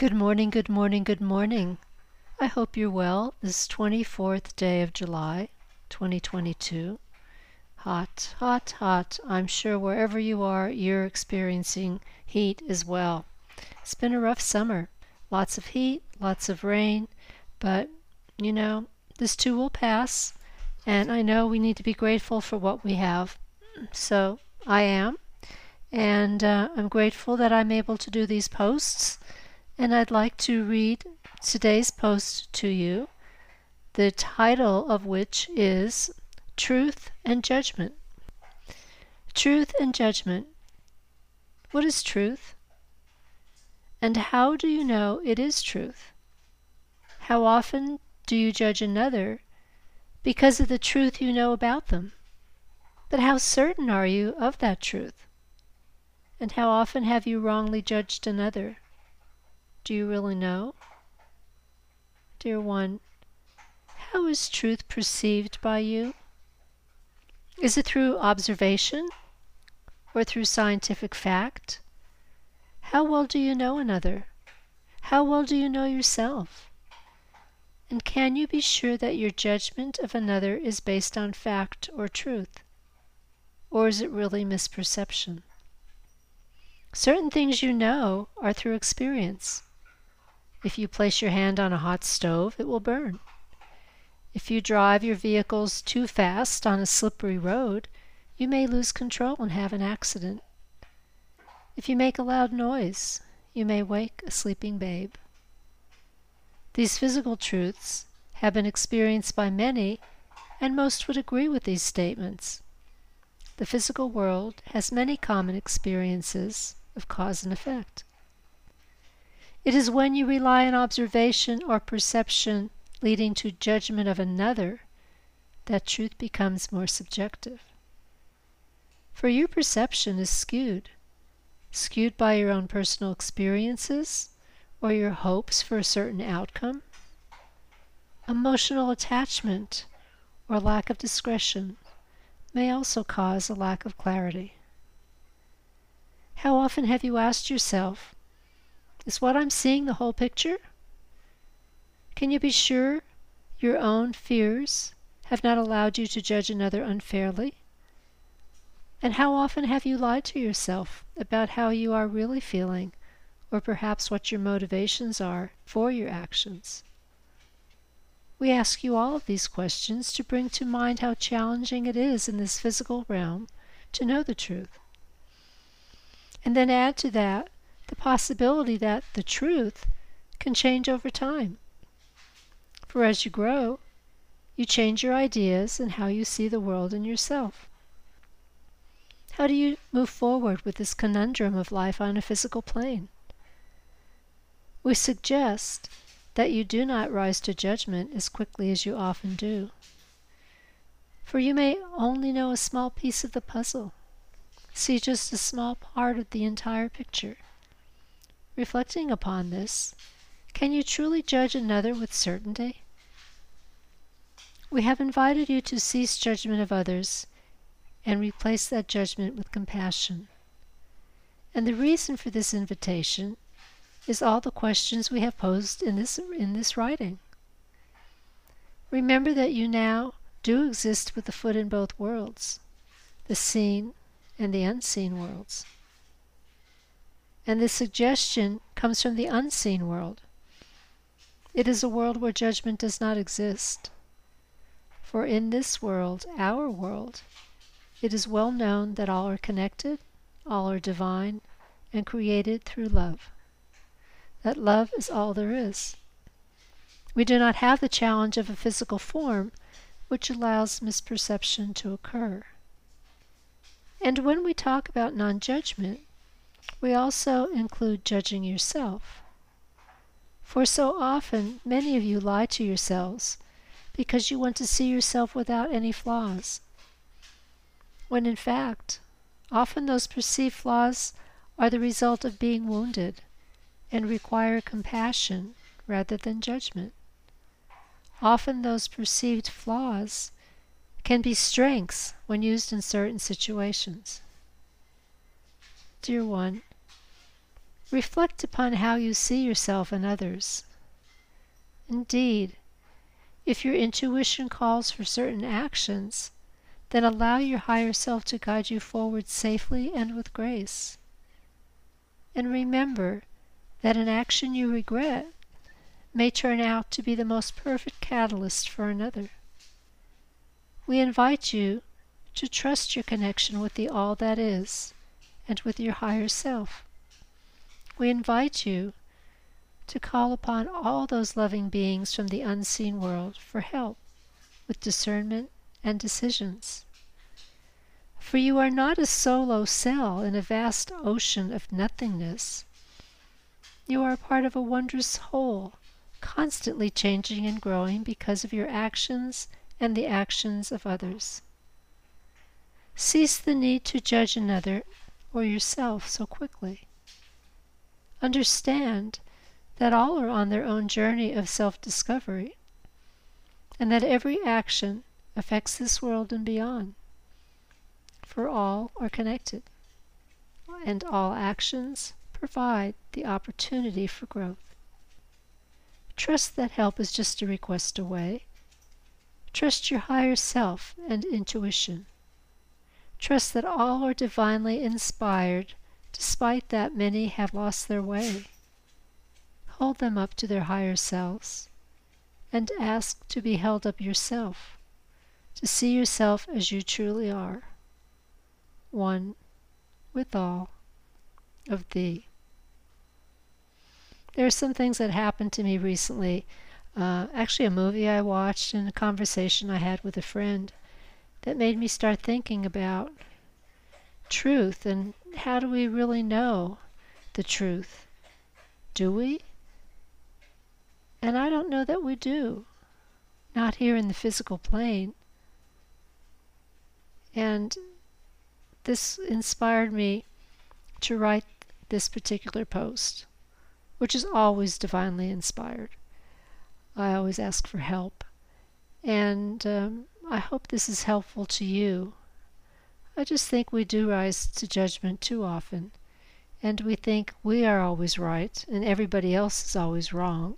Good morning, good morning, good morning. I hope you're well this 24th day of July, 2022. Hot, hot, hot. I'm sure wherever you are, you're experiencing heat as well. It's been a rough summer. Lots of heat, lots of rain, but you know, this too will pass, and I know we need to be grateful for what we have. So I am, and uh, I'm grateful that I'm able to do these posts. And I'd like to read today's post to you, the title of which is Truth and Judgment. Truth and Judgment. What is truth? And how do you know it is truth? How often do you judge another because of the truth you know about them? But how certain are you of that truth? And how often have you wrongly judged another? Do you really know? Dear one, how is truth perceived by you? Is it through observation or through scientific fact? How well do you know another? How well do you know yourself? And can you be sure that your judgment of another is based on fact or truth? Or is it really misperception? Certain things you know are through experience. If you place your hand on a hot stove, it will burn. If you drive your vehicles too fast on a slippery road, you may lose control and have an accident. If you make a loud noise, you may wake a sleeping babe. These physical truths have been experienced by many, and most would agree with these statements. The physical world has many common experiences of cause and effect. It is when you rely on observation or perception leading to judgment of another, that truth becomes more subjective. For your perception is skewed, skewed by your own personal experiences or your hopes for a certain outcome. Emotional attachment or lack of discretion may also cause a lack of clarity. How often have you asked yourself, is what I'm seeing the whole picture? Can you be sure your own fears have not allowed you to judge another unfairly? And how often have you lied to yourself about how you are really feeling, or perhaps what your motivations are for your actions? We ask you all of these questions to bring to mind how challenging it is in this physical realm to know the truth. And then add to that the possibility that the truth can change over time. For as you grow, you change your ideas and how you see the world and yourself. How do you move forward with this conundrum of life on a physical plane? We suggest that you do not rise to judgment as quickly as you often do. For you may only know a small piece of the puzzle, see just a small part of the entire picture. Reflecting upon this, can you truly judge another with certainty? We have invited you to cease judgment of others and replace that judgment with compassion. And the reason for this invitation is all the questions we have posed in this, in this writing. Remember that you now do exist with the foot in both worlds, the seen and the unseen worlds. And this suggestion comes from the unseen world. It is a world where judgment does not exist. For in this world, our world, it is well known that all are connected, all are divine, and created through love. That love is all there is. We do not have the challenge of a physical form, which allows misperception to occur. And when we talk about non judgment, we also include judging yourself. For so often many of you lie to yourselves because you want to see yourself without any flaws. When in fact, often those perceived flaws are the result of being wounded and require compassion rather than judgment. Often those perceived flaws can be strengths when used in certain situations. Dear one, reflect upon how you see yourself and others. Indeed, if your intuition calls for certain actions, then allow your higher self to guide you forward safely and with grace. And remember that an action you regret may turn out to be the most perfect catalyst for another. We invite you to trust your connection with the All That Is and with your higher self. We invite you to call upon all those loving beings from the unseen world for help with discernment and decisions. For you are not a solo cell in a vast ocean of nothingness. You are a part of a wondrous whole, constantly changing and growing because of your actions and the actions of others. Cease the need to judge another or yourself so quickly. Understand that all are on their own journey of self discovery, and that every action affects this world and beyond. For all are connected, and all actions provide the opportunity for growth. Trust that help is just a request away. Trust your higher self and intuition. Trust that all are divinely inspired, despite that many have lost their way. Hold them up to their higher selves and ask to be held up yourself, to see yourself as you truly are, one with all of thee. There are some things that happened to me recently. Uh, actually, a movie I watched and a conversation I had with a friend that made me start thinking about truth and how do we really know the truth? Do we? And I don't know that we do. Not here in the physical plane. And this inspired me to write this particular post, which is always divinely inspired. I always ask for help. And um, I hope this is helpful to you. I just think we do rise to judgment too often, and we think we are always right and everybody else is always wrong,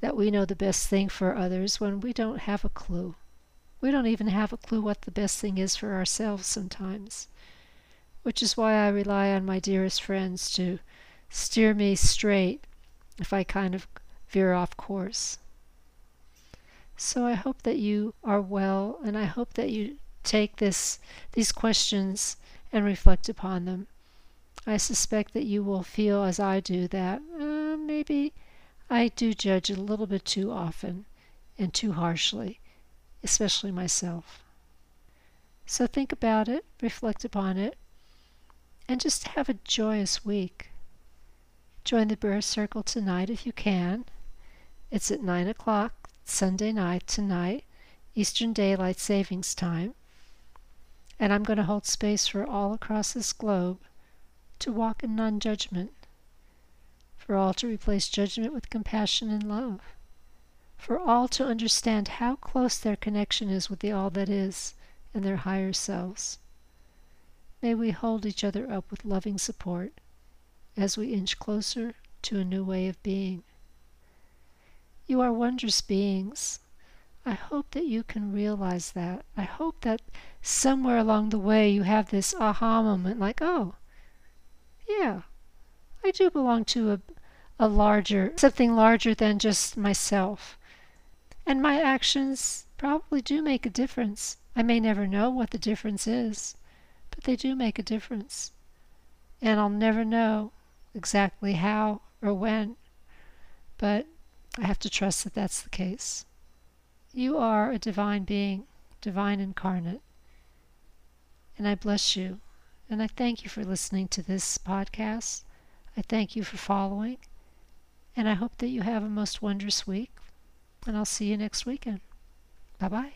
that we know the best thing for others when we don't have a clue. We don't even have a clue what the best thing is for ourselves sometimes, which is why I rely on my dearest friends to steer me straight if I kind of veer off course. So I hope that you are well, and I hope that you take this these questions and reflect upon them. I suspect that you will feel as I do that uh, maybe I do judge a little bit too often and too harshly, especially myself. So think about it, reflect upon it, and just have a joyous week. Join the prayer circle tonight if you can. It's at 9 o'clock Sunday night tonight, Eastern Daylight Savings Time. And I'm going to hold space for all across this globe to walk in non judgment, for all to replace judgment with compassion and love, for all to understand how close their connection is with the All that is and their higher selves. May we hold each other up with loving support as we inch closer to a new way of being. You are wondrous beings. I hope that you can realize that. I hope that somewhere along the way you have this aha moment like, oh, yeah, I do belong to a, a larger, something larger than just myself. And my actions probably do make a difference. I may never know what the difference is, but they do make a difference. And I'll never know exactly how or when, but I have to trust that that's the case. You are a divine being, divine incarnate. And I bless you. And I thank you for listening to this podcast. I thank you for following. And I hope that you have a most wondrous week. And I'll see you next weekend. Bye bye.